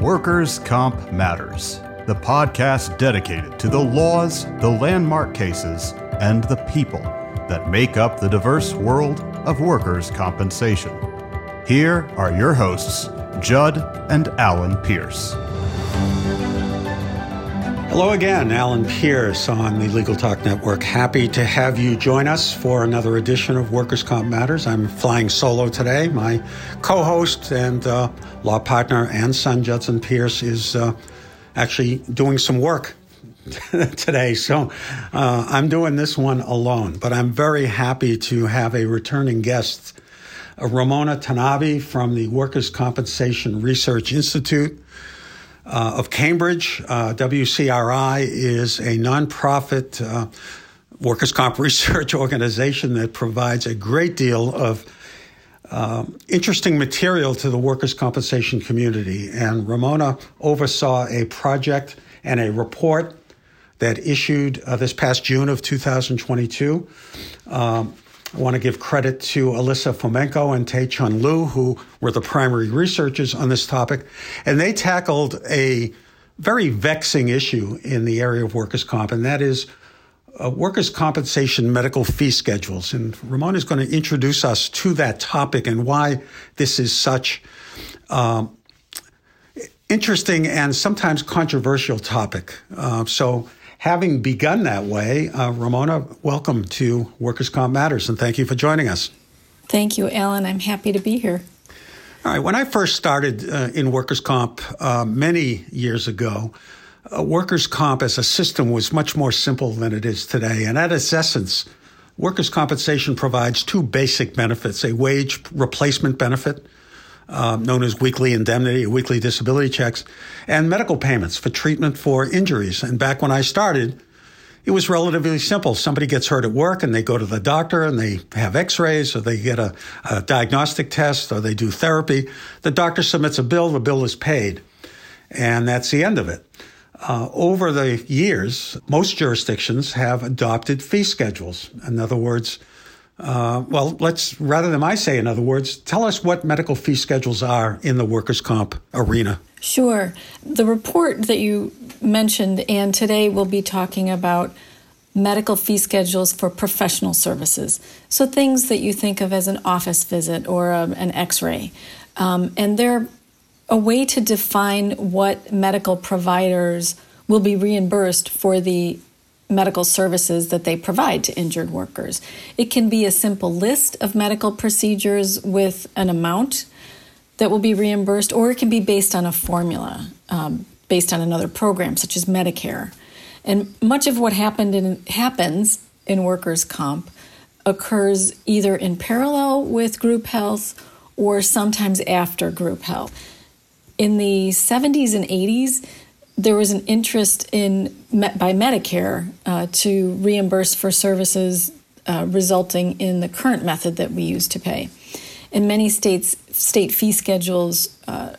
Workers' Comp Matters, the podcast dedicated to the laws, the landmark cases, and the people that make up the diverse world of workers' compensation. Here are your hosts, Judd and Alan Pierce. Hello again, Alan Pierce on the Legal Talk Network. Happy to have you join us for another edition of Workers' Comp Matters. I'm flying solo today. My co host and uh, law partner and son, Judson Pierce, is uh, actually doing some work today. So uh, I'm doing this one alone, but I'm very happy to have a returning guest, uh, Ramona Tanabe from the Workers' Compensation Research Institute uh, of Cambridge. Uh, WCRI is a nonprofit uh, workers' comp research organization that provides a great deal of uh, interesting material to the workers' compensation community. And Ramona oversaw a project and a report that issued uh, this past June of 2022. Um, I want to give credit to Olesya Fomenko and Te-Chun Liu, who were the primary researchers on this topic. And they tackled a very vexing issue in the area of workers' comp, and that is uh, workers' compensation medical fee schedules. And Ramon is going to introduce us to that topic and why this is such um, interesting and sometimes controversial topic. Uh, so having begun that way, uh, Ramona, welcome to Workers' Comp Matters, and thank you for joining us. Thank you, Alan. I'm happy to be here. All right. When I first started uh, in workers' comp uh, many years ago, uh, workers' comp as a system was much more simple than it is today. And at its essence, workers' compensation provides two basic benefits a wage replacement benefit um, known as weekly indemnity, weekly disability checks, and medical payments for treatment for injuries. And back when I started, it was relatively simple. Somebody gets hurt at work and they go to the doctor and they have x rays or they get a, a, diagnostic test or they do therapy. The doctor submits a bill, the bill is paid. And that's the end of it. Uh, over the years, most jurisdictions have adopted fee schedules. In other words, uh, well, let's, rather than I say, in other words, tell us what medical fee schedules are in the workers' comp arena. Sure. The report that you mentioned, and today we'll be talking about medical fee schedules for professional services. So things that you think of as an office visit or a, um, an x ray. Um, and they're a way to define what medical providers will be reimbursed for the medical services that they provide to injured workers. It can be a simple list of medical procedures with an amount that will be reimbursed, or it can be based on a formula um, based on another program, such as Medicare. And much of what happened in, happens in workers' comp occurs either in parallel with group health or sometimes after group health. In the 70s and 80s, there was an interest in by Medicare uh, to reimburse for services uh, resulting in the current method that we use to pay. In many states, state fee schedules uh,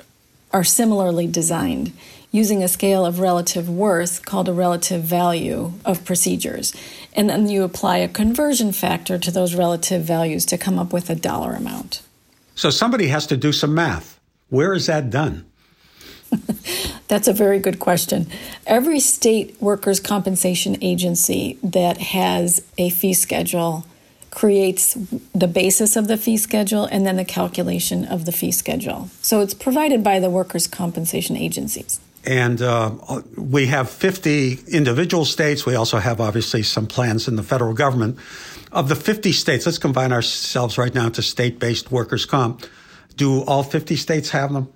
are similarly designed using a scale of relative worth called a relative value of procedures. And then you apply a conversion factor to those relative values to come up with a dollar amount. So somebody has to do some math. Where is that done? That's a very good question. Every state workers' compensation agency that has a fee schedule creates the basis of the fee schedule and then the calculation of the fee schedule. So it's provided by the workers' compensation agencies. And uh, we have 50 individual states. We also have obviously some plans in the federal government. Of the 50 states, let's combine ourselves right now to state based workers' comp. Do all 50 states have them,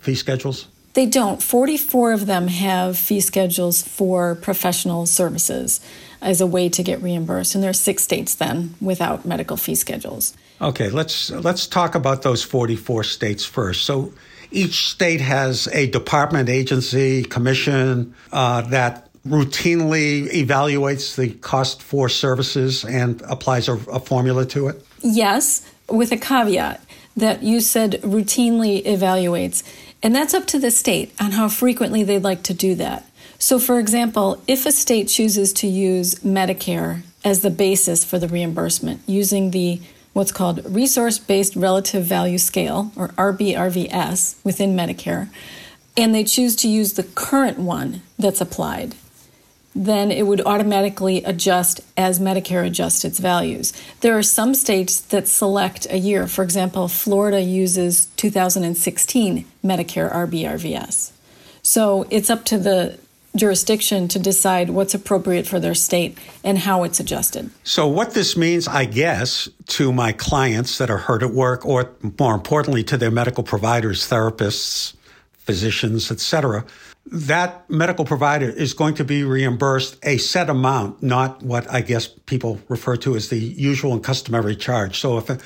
fee schedules? They don't. 44 of them have fee schedules for professional services as a way to get reimbursed. And there are six states then without medical fee schedules. Okay, let's let's talk about those 44 states first. So each state has a department, agency, commission uh, that routinely evaluates the cost for services and applies a, a formula to it? Yes, with a caveat that you said routinely evaluates. And that's up to the state on how frequently they'd like to do that. So, for example, if a state chooses to use Medicare as the basis for the reimbursement using the what's called resource based relative value scale, or RBRVS, within Medicare, and they choose to use the current one that's applied, then it would automatically adjust as Medicare adjusts its values. There are some states that select a year. For example, Florida uses 2016 Medicare RBRVS. So it's up to the jurisdiction to decide what's appropriate for their state and how it's adjusted. So, what this means, I guess, to my clients that are hurt at work, or more importantly, to their medical providers, therapists, physicians, etc., that medical provider is going to be reimbursed a set amount, not what I guess people refer to as the usual and customary charge. So if a,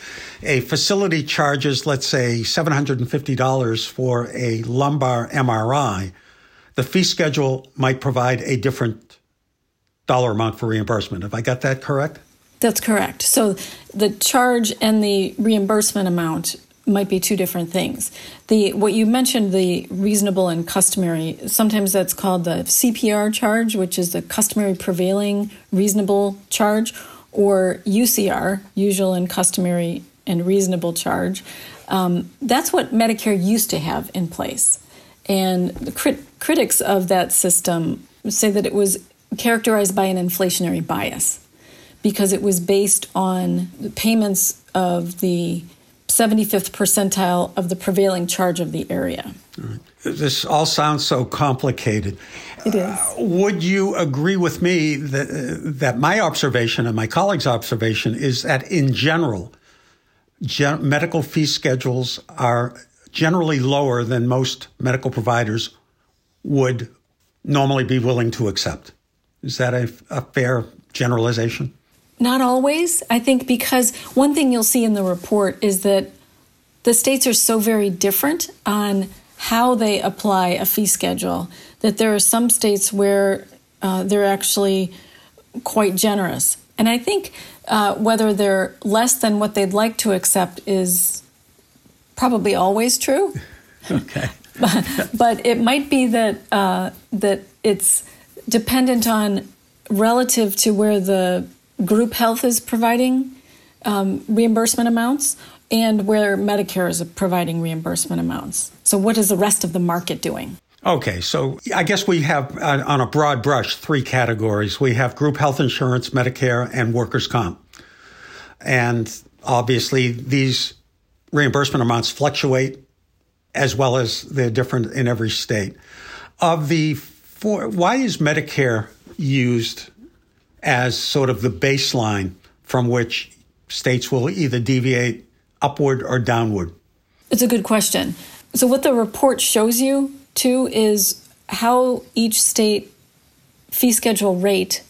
a facility charges, let's say, $750 for a lumbar MRI, the fee schedule might provide a different dollar amount for reimbursement. Have I got that correct? That's correct. So the charge and the reimbursement amount might be two different things. The what you mentioned, the reasonable and customary, sometimes that's called the CPR charge, which is the customary prevailing reasonable charge, or UCR, usual and customary and reasonable charge. Um, that's what Medicare used to have in place. And the crit- critics of that system say that it was characterized by an inflationary bias because it was based on the payments of the 75th percentile of the prevailing charge of the area. This all sounds so complicated. It is. Uh, would you agree with me that, uh, that my observation and my colleagues' observation is that in general, gen- medical fee schedules are generally lower than most medical providers would normally be willing to accept? Is that a, a fair generalization? Not always. I think because one thing you'll see in the report is that the states are so very different on how they apply a fee schedule that there are some states where uh, they're actually quite generous. And I think uh, whether they're less than what they'd like to accept is probably always true. okay. but, but it might be that uh, that it's dependent on relative to where the group health is providing um, reimbursement amounts and where Medicare is providing reimbursement amounts. So, what is the rest of the market doing? Okay, so I guess we have, uh, on a broad brush, three categories. We have group health insurance, Medicare, and workers' comp. And obviously, these reimbursement amounts fluctuate as well as they're different in every state. Of the four, why is Medicare used as sort of the baseline from which states will either deviate upward or downward? It's a good question. So, what the report shows you too is how each state fee schedule rate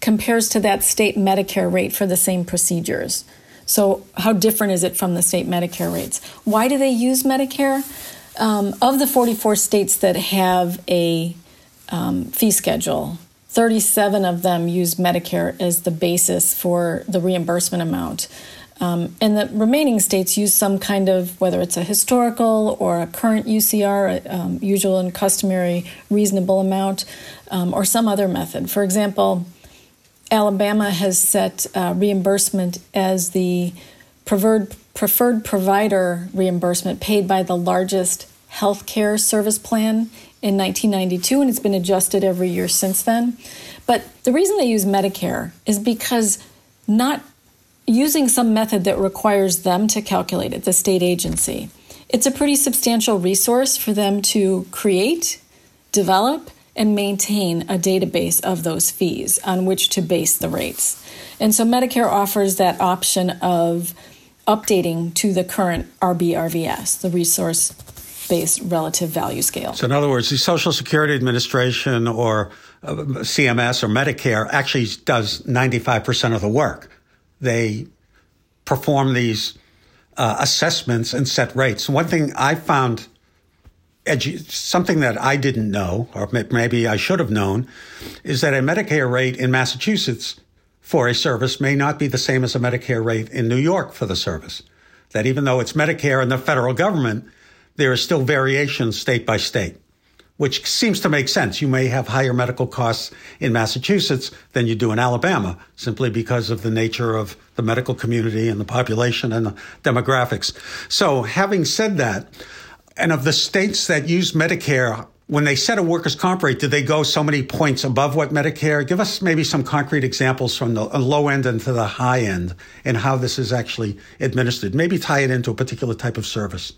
compares to that state Medicare rate for the same procedures. So, how different is it from the state Medicare rates? Why do they use Medicare? Um, of the 44 states that have a um, fee schedule, 37 of them use Medicare as the basis for the reimbursement amount. Um, and the remaining states use some kind of, whether it's a historical or a current UCR, um, usual and customary reasonable amount, um, or some other method. For example, Alabama has set uh, reimbursement as the preferred, preferred provider reimbursement paid by the largest healthcare service plan in 1992, and it's been adjusted every year since then. But the reason they use Medicare is because not using some method that requires them to calculate it, the state agency, it's a pretty substantial resource for them to create, develop, and maintain a database of those fees on which to base the rates. And so Medicare offers that option of updating to the current RBRVS, the resource based relative value scale. So, in other words, the Social Security Administration or uh, CMS or Medicare actually does 95% of the work. They perform these uh, assessments and set rates. One thing I found edu- something that I didn't know, or maybe I should have known, is that a Medicare rate in Massachusetts for a service may not be the same as a Medicare rate in New York for the service. That even though it's Medicare and the federal government, there is still variation state by state, which seems to make sense. You may have higher medical costs in Massachusetts than you do in Alabama, simply because of the nature of the medical community and the population and the demographics. So, having said that, and of the states that use Medicare, when they set a workers' comp rate, did they go so many points above what Medicare? Give us maybe some concrete examples from the uh, low end and to the high end and how this is actually administered. Maybe tie it into a particular type of service.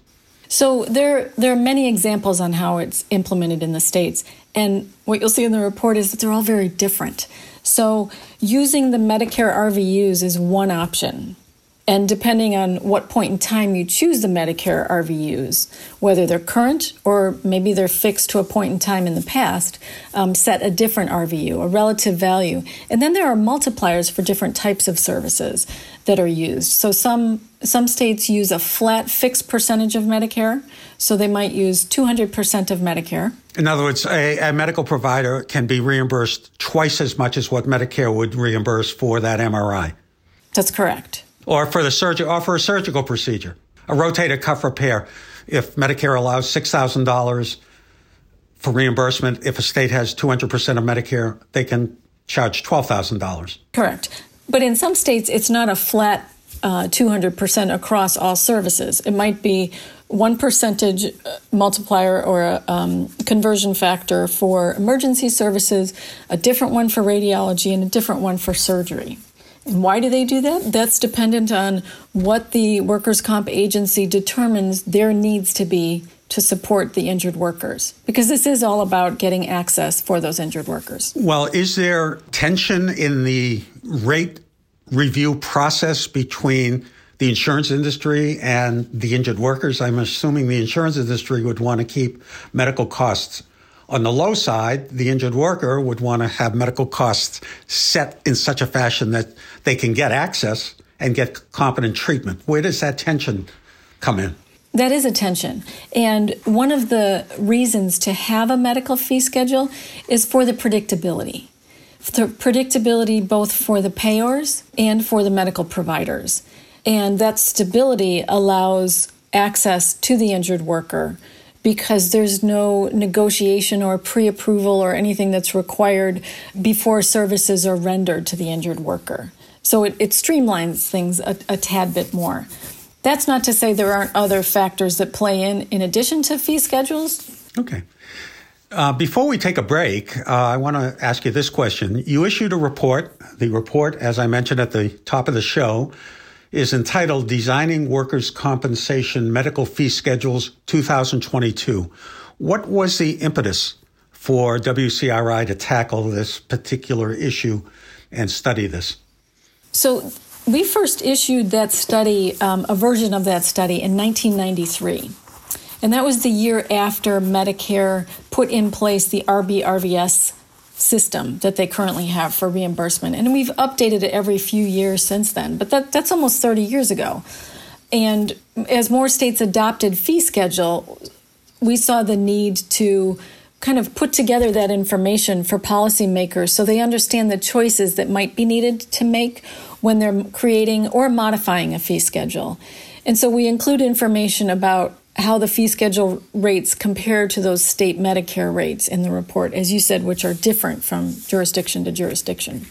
So there, there are many examples on how it's implemented in the states. And what you'll see in the report is that they're all very different. So using the Medicare RVUs is one option. And depending on what point in time you choose the Medicare RVUs, whether they're current or maybe they're fixed to a point in time in the past, um, set a different RVU, a relative value. And then there are multipliers for different types of services that are used. So some some states use a flat fixed percentage of Medicare. So they might use 200% of Medicare. In other words, a, a, medical provider can be reimbursed twice as much as what Medicare would reimburse for that MRI. That's correct or for the surgery or for a surgical procedure, a rotator cuff repair. If Medicare allows six thousand dollars for reimbursement, if a state has two hundred percent of Medicare, they can charge twelve thousand dollars. Correct, but in some states, it's not a flat uh, two hundred percent across all services. It might be one percentage uh, multiplier or a um, conversion factor for emergency services, a different one for radiology, and a different one for surgery. Why do they do that? That's dependent on what the workers' comp agency determines there needs to be to support the injured workers because this is all about getting access for those injured workers. Well, is there tension in the rate review process between the insurance industry and the injured workers? I'm assuming the insurance industry would want to keep medical costs on the low side, the injured worker would want to have medical costs set in such a fashion that they can get access and get competent treatment. Where does that tension come in? That is a tension. And one of the reasons to have a medical fee schedule is for the predictability. The predictability both for the payors and for the medical providers. And that stability allows access to the injured worker because there's no negotiation or pre approval or anything that's required before services are rendered to the injured worker. So it, it streamlines things a, a tad bit more. That's not to say there aren't other factors that play in in addition to fee schedules. Okay. Uh, before we take a break, uh, I want to ask you this question. You issued a report. The report, as I mentioned at the top of the show, is entitled Designing Workers' Compensation Medical Fee Schedules 2022. What was the impetus for WCRI to tackle this particular issue and study this? So, we first issued that study, um, a version of that study, in 1993. And that was the year after Medicare put in place the RBRVS system that they currently have for reimbursement. And we've updated it every few years since then, but that, that's almost 30 years ago. And as more states adopted fee schedule, we saw the need to kind of put together that information for policymakers so they understand the choices that might be needed to make when they're creating or modifying a fee schedule. And so we include information about how the fee schedule rates compare to those state Medicare rates in the report, as you said, which are different from jurisdiction to jurisdiction.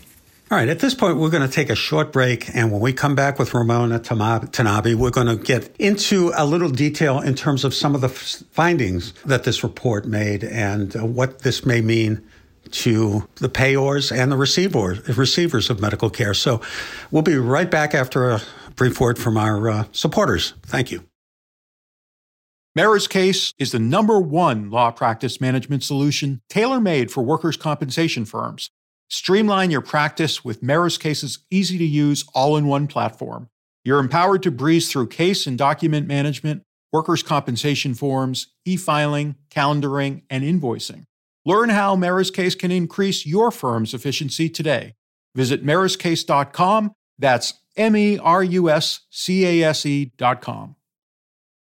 All right, at this point, we're going to take a short break. And when we come back with Ramona Tanabe, we're going to get into a little detail in terms of some of the findings that this report made and uh, what this may mean to the payors and the receivers, receivers of medical care. So we'll be right back after a brief word from our uh, supporters. Thank you. MerusCase is the number one law practice management solution tailor made for workers' compensation firms. Streamline your practice with MerusCase's easy to use all in one platform. You're empowered to breeze through case and document management, workers' compensation forms, e filing, calendaring, and invoicing. Learn how MerusCase can increase your firm's efficiency today. Visit meruscase.com. That's M E R U S C A S E.com.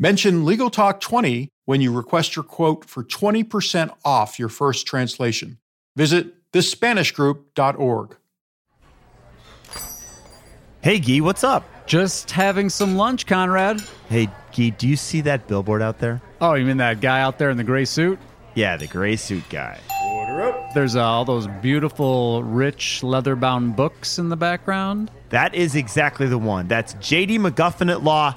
Mention Legal Talk 20 when you request your quote for 20% off your first translation. Visit thespanishgroup.org. Hey, Gee, what's up? Just having some lunch, Conrad. Hey, Gee, do you see that billboard out there? Oh, you mean that guy out there in the gray suit? Yeah, the gray suit guy. Order up. There's uh, all those beautiful, rich, leather bound books in the background. That is exactly the one. That's JD McGuffin at Law.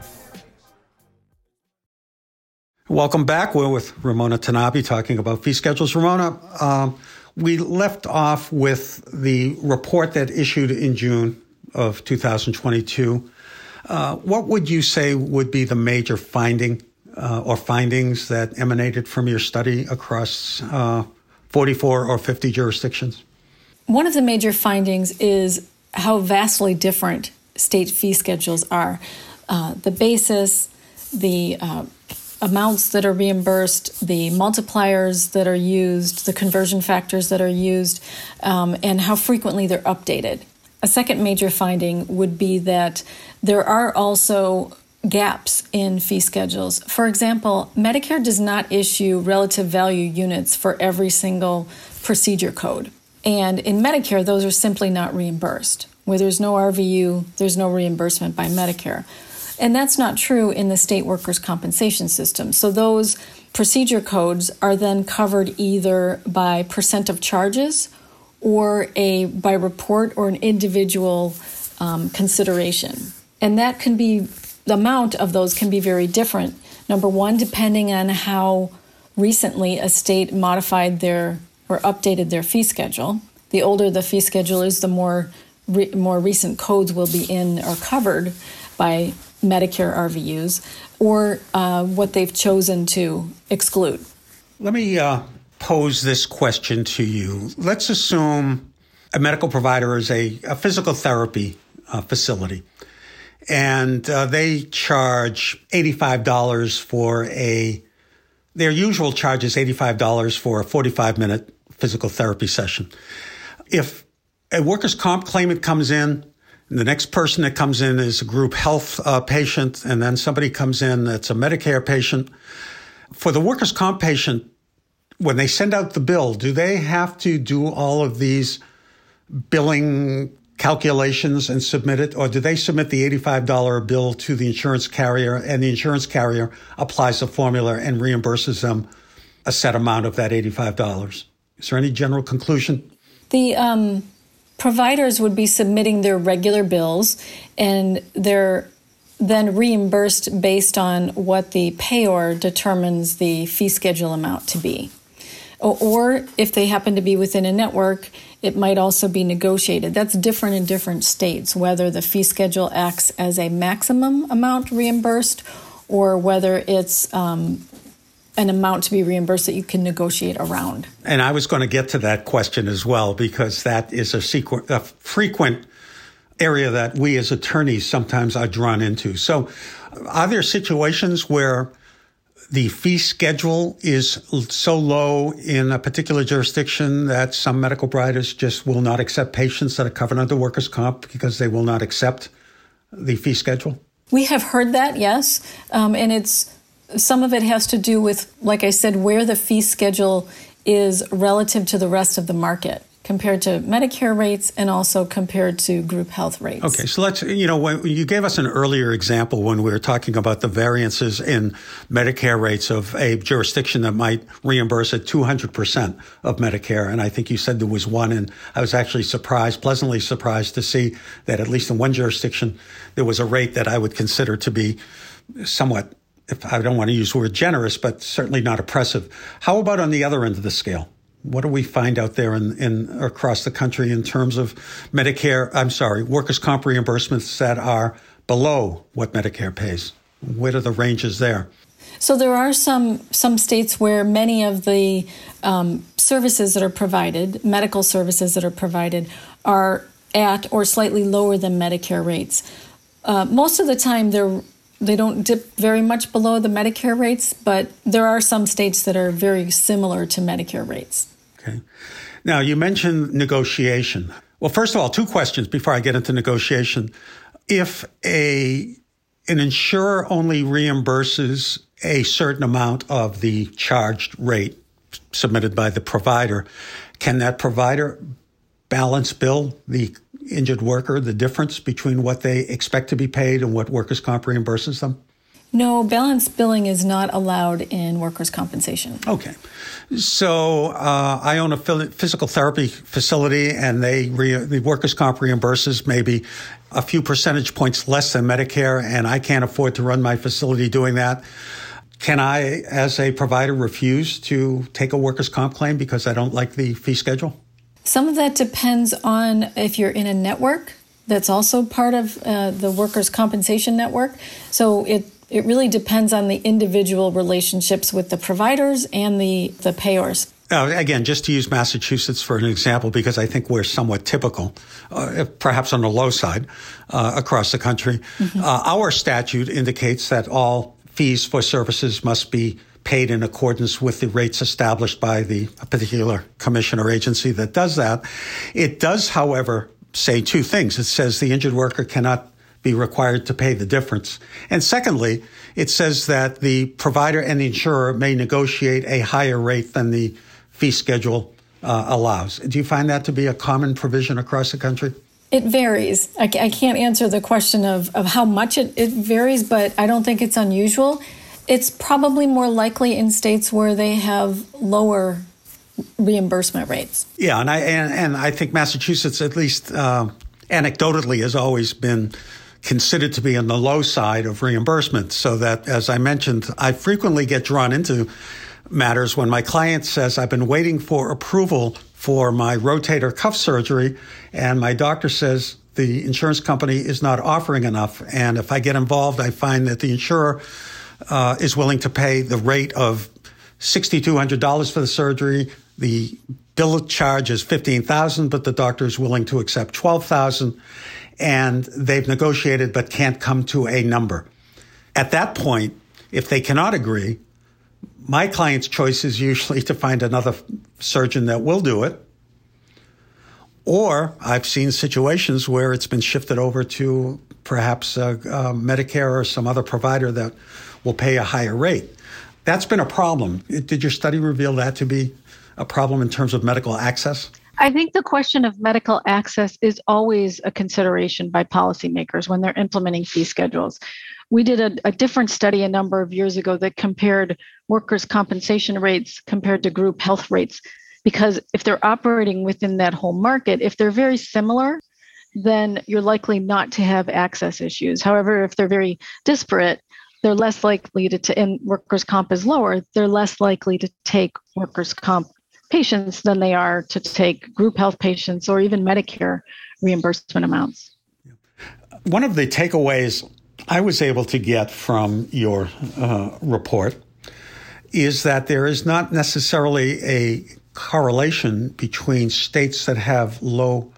Welcome back. We're with Ramona Tanabe talking about fee schedules. Ramona, um, we left off with the report that issued in June of 2022. Uh, what would you say would be the major finding uh, or findings that emanated from your study across uh, 44 or 50 jurisdictions? One of the major findings is how vastly different state fee schedules are. Uh, the basis, the uh, amounts that are reimbursed, the multipliers that are used, the conversion factors that are used, um, and how frequently they're updated. A second major finding would be that there are also gaps in fee schedules. For example, Medicare does not issue relative value units for every single procedure code. And in Medicare, those are simply not reimbursed. Where there's no RVU, there's no reimbursement by Medicare. And that's not true in the state workers' compensation system. So those procedure codes are then covered either by percent of charges or a by report or an individual um, consideration. And that can be the amount of those can be very different. Number one, depending on how recently a state modified their or updated their fee schedule. The older the fee schedule is, the more re- more recent codes will be in or covered by Medicare RVUs or uh, what they've chosen to exclude. Let me uh, pose this question to you. Let's assume a medical provider is a, a physical therapy uh, facility and uh, they charge $85 for a their usual charge is $85 for a 45 minute physical therapy session. If a workers' comp claimant comes in the next person that comes in is a group health uh, patient, and then somebody comes in that's a Medicare patient. For the workers' comp patient, when they send out the bill, do they have to do all of these billing calculations and submit it, or do they submit the $85 bill to the insurance carrier and the insurance carrier applies a formula and reimburses them a set amount of that $85? Is there any general conclusion? The um, providers would be submitting their regular bills and they're then reimbursed based on what the payor determines the fee schedule amount to be. Or if they happen to be within a network, it might also be negotiated. That's different in different states, whether the fee schedule acts as a maximum amount reimbursed or whether it's um, an amount to be reimbursed that you can negotiate around. And I was going to get to that question as well because that is a, sequ- a frequent area that we as attorneys sometimes are drawn into. So, are there situations where the fee schedule is so low in a particular jurisdiction that some medical providers just will not accept patients that are covered under workers' comp because they will not accept the fee schedule? We have heard that, yes. Um, and it's some of it has to do with, like I said, where the fee schedule is relative to the rest of the market compared to Medicare rates and also compared to group health rates. Okay, so let's, you know, when you gave us an earlier example when we were talking about the variances in Medicare rates of a jurisdiction that might reimburse at 200% of Medicare. And I think you said there was one, and I was actually surprised, pleasantly surprised to see that at least in one jurisdiction, there was a rate that I would consider to be somewhat I don't want to use the word generous, but certainly not oppressive. How about on the other end of the scale? What do we find out there in, in across the country in terms of Medicare? I'm sorry, workers' comp reimbursements that are below what Medicare pays. What are the ranges there? So there are some some states where many of the um, services that are provided, medical services that are provided, are at or slightly lower than Medicare rates. Uh, most of the time, they're they don't dip very much below the Medicare rates, but there are some states that are very similar to Medicare rates. Okay. Now, you mentioned negotiation. Well, first of all, two questions before I get into negotiation. If a an insurer only reimburses a certain amount of the charged rate submitted by the provider, can that provider balance bill the injured worker the difference between what they expect to be paid and what workers' comp reimburses them? No, balance billing is not allowed in workers' compensation. Okay. So uh, I own a physical therapy facility, and they re- the workers' comp reimburses maybe a few percentage points less than Medicare, and I can't afford to run my facility doing that. Can I, as a provider, refuse to take a workers' comp claim because I don't like the fee schedule? Some of that depends on if you're in a network that's also part of uh, the workers' compensation network. So it it really depends on the individual relationships with the providers and the the payers. Uh, again, just to use Massachusetts for an example, because I think we're somewhat typical, uh, perhaps on the low side uh, across the country. Mm-hmm. Uh, our statute indicates that all fees for services must be paid in accordance with the rates established by the particular commission or agency that does that. It does, however, say two things. It says the injured worker cannot be required to pay the difference. And secondly, it says that the provider and the insurer may negotiate a higher rate than the fee schedule uh, allows. Do you find that to be a common provision across the country? It varies. I, I can't answer the question of, of how much it, it varies, but I don't think it's unusual. It's probably more likely in states where they have lower reimbursement rates. Yeah, and I and, and I think Massachusetts, at least uh, anecdotally, has always been considered to be on the low side of reimbursement. So that, as I mentioned, I frequently get drawn into matters when my client says, "I've been waiting for approval for my rotator cuff surgery," and my doctor says. The insurance company is not offering enough. And if I get involved, I find that the insurer uh, is willing to pay the rate of $6,200 for the surgery. The bill charge is 15000 but the doctor is willing to accept 12000 and they've negotiated but can't come to a number. At that point, if they cannot agree, my client's choice is usually to find another surgeon that will do it. Or I've seen situations where it's been shifted over to perhaps uh, uh, Medicare or some other provider that will pay a higher rate. That's been a problem. Did your study reveal that to be a problem in terms of medical access? I think the question of medical access is always a consideration by policymakers when they're implementing fee schedules. We did a, a, different study a number of years ago that compared workers' compensation rates compared to group health rates. Because if they're operating within that whole market, if they're very similar, then you're likely not to have access issues. However, if they're very disparate, they're less likely to, t- and workers' comp is lower, they're less likely to take workers' comp patients than they are to take group health patients or even Medicare reimbursement amounts. One of the takeaways I was able to get from your uh, report is that there is not necessarily a correlation between states that have low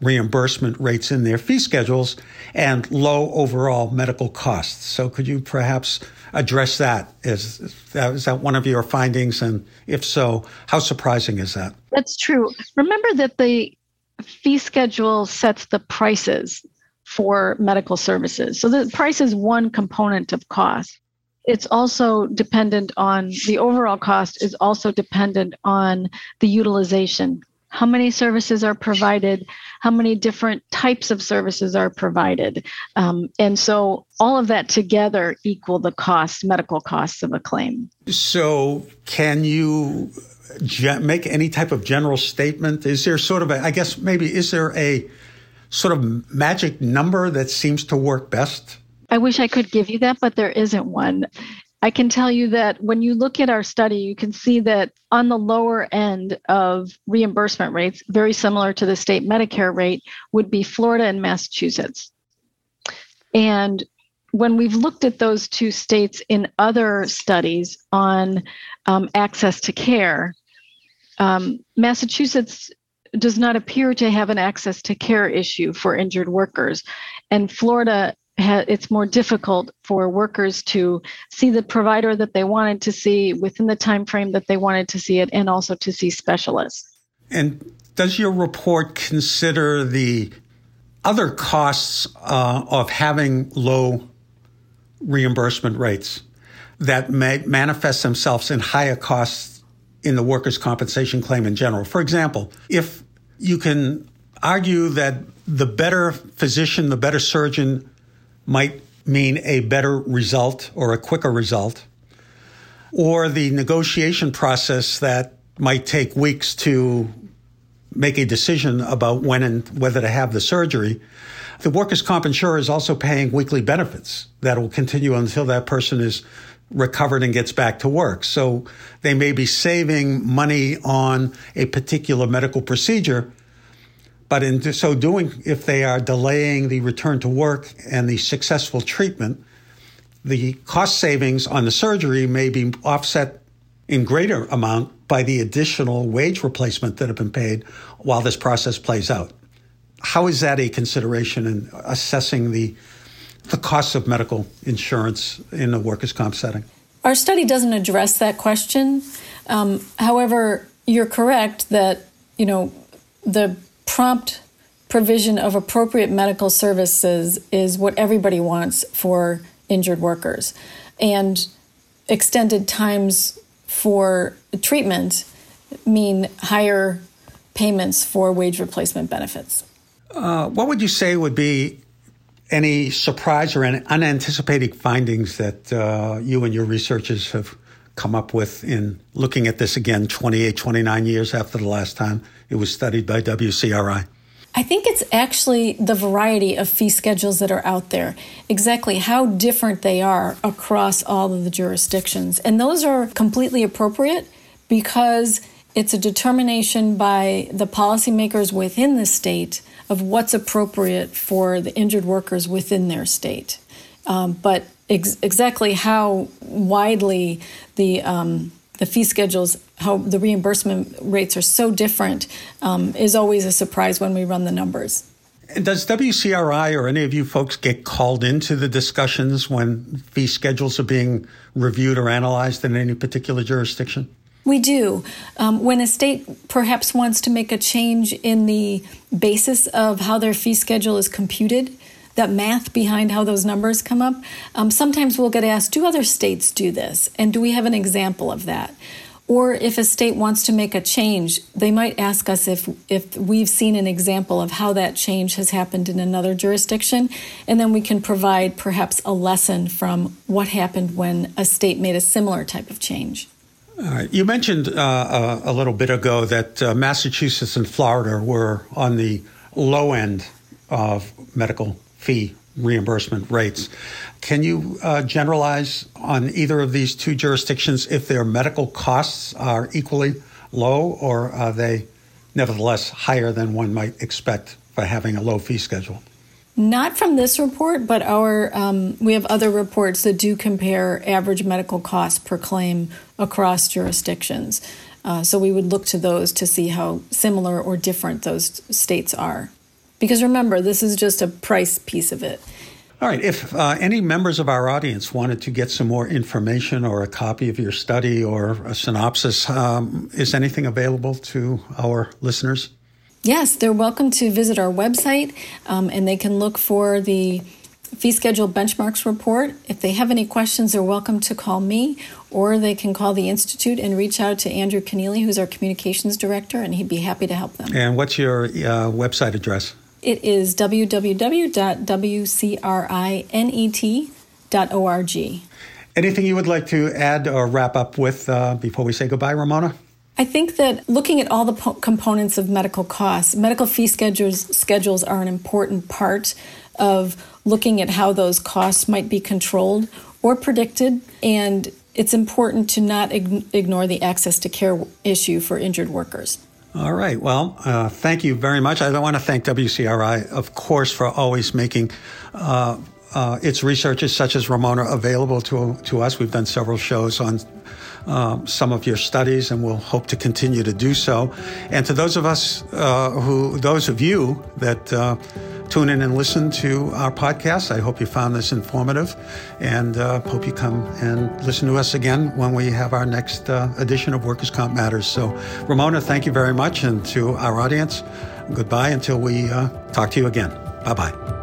reimbursement rates in their fee schedules and low overall medical costs. So, could you perhaps address that? Is, is that one of your findings? And if so, how surprising is that? That's true. Remember that the fee schedule sets the prices for medical services. So, the price is one component of cost. It's also dependent on the overall cost, is also dependent on the utilization how many services are provided, how many different types of services are provided. Um, and so all of that together equal the cost, medical costs of a claim. So can you ge- make any type of general statement? Is there sort of a, I guess maybe, is there a sort of magic number that seems to work best? I wish I could give you that, but there isn't one. I can tell you that when you look at our study, you can see that on the lower end of reimbursement rates, very similar to the state Medicare rate, would be Florida and Massachusetts. And when we've looked at those two states in other studies on um, access to care, um, Massachusetts does not appear to have an access to care issue for injured workers. And Florida ha- it's more difficult for workers to see the provider that they wanted to see within the time frame that they wanted to see it and also to see specialists and does your report consider the other costs uh, of having low reimbursement rates that may manifest themselves in higher costs in the workers' compensation claim in general? For example, if you can argue that the better physician, the better surgeon might mean a better result or a quicker result, or the negotiation process that might take weeks to make a decision about when and whether to have the surgery. The workers' comp insurer is also paying weekly benefits that will continue until that person is recovered and gets back to work. So they may be saving money on a particular medical procedure, but in so doing, if they are delaying the return to work and the successful treatment, the cost savings on the surgery may be offset in greater amount by the additional wage replacement that have been paid while this process plays out. How is that a consideration in assessing the the costs of medical insurance in a workers' comp setting? Our study doesn't address that question. Um, however, you're correct that you know the prompt provision of appropriate medical services is what everybody wants for injured workers, and extended times for treatment mean higher payments for wage replacement benefits. Uh, what would you say would be any surprise or any unanticipated findings that uh, you and your researchers have come up with in looking at this again 28, 29 years after the last time it was studied by WCRI? I think it's actually the variety of fee schedules that are out there, exactly how different they are across all of the jurisdictions. And those are completely appropriate because it's a determination by the policymakers within the state of what's appropriate for the injured workers within their state. Um, but ex- exactly how widely the um, the fee schedules, how the reimbursement rates are so different, um, is always a surprise when we run the numbers. And does WCRI or any of you folks get called into the discussions when fee schedules are being reviewed or analyzed in any particular jurisdiction? We do. Um, when a state perhaps wants to make a change in the basis of how their fee schedule is computed, that math behind how those numbers come up, um, sometimes we'll get asked, do other states do this? And do we have an example of that? Or if a state wants to make a change, they might ask us if, if we've seen an example of how that change has happened in another jurisdiction. And then we can provide perhaps a lesson from what happened when a state made a similar type of change. You mentioned uh, uh, a little bit ago that uh, Massachusetts and Florida were on the low end of medical fee reimbursement rates. Can you uh, generalize on either of these two jurisdictions if their medical costs are equally low or are they nevertheless higher than one might expect for having a low fee schedule? Not from this report, but our um, we have other reports that do compare average medical costs per claim across jurisdictions. Uh, so we would look to those to see how similar or different those states are. Because remember, this is just a price piece of it. All right. If uh, any members of our audience wanted to get some more information or a copy of your study or a synopsis, um, is anything available to our listeners? Yes, they're welcome to visit our website um, and they can look for the fee schedule benchmarks report. If they have any questions, they're welcome to call me or they can call the Institute and reach out to Andrew Kenneally, who's our communications director, and he'd be happy to help them. And what's your uh, website address? It is www.wcrinet.org. Anything you would like to add or wrap up with uh, before we say goodbye, Ramona? I think that looking at all the po- components of medical costs, medical fee schedules schedules are an important part of looking at how those costs might be controlled or predicted and it's important to not ig- ignore the access to care issue for injured workers. All right. Well, uh, thank you very much. I want to thank WCRI, of course, for always making uh, uh, its researchers, such as Ramona, available to to us. We've done several shows on um, some of your studies, and we'll hope to continue to do so. And to those of us uh, who, those of you that uh, tune in and listen to our podcast. I hope you found this informative and uh, hope you come and listen to us again when we have our next uh, edition of Workers' Comp Matters. So, Ramona, thank you very much. And to our audience, goodbye until we uh, talk to you again. Bye bye.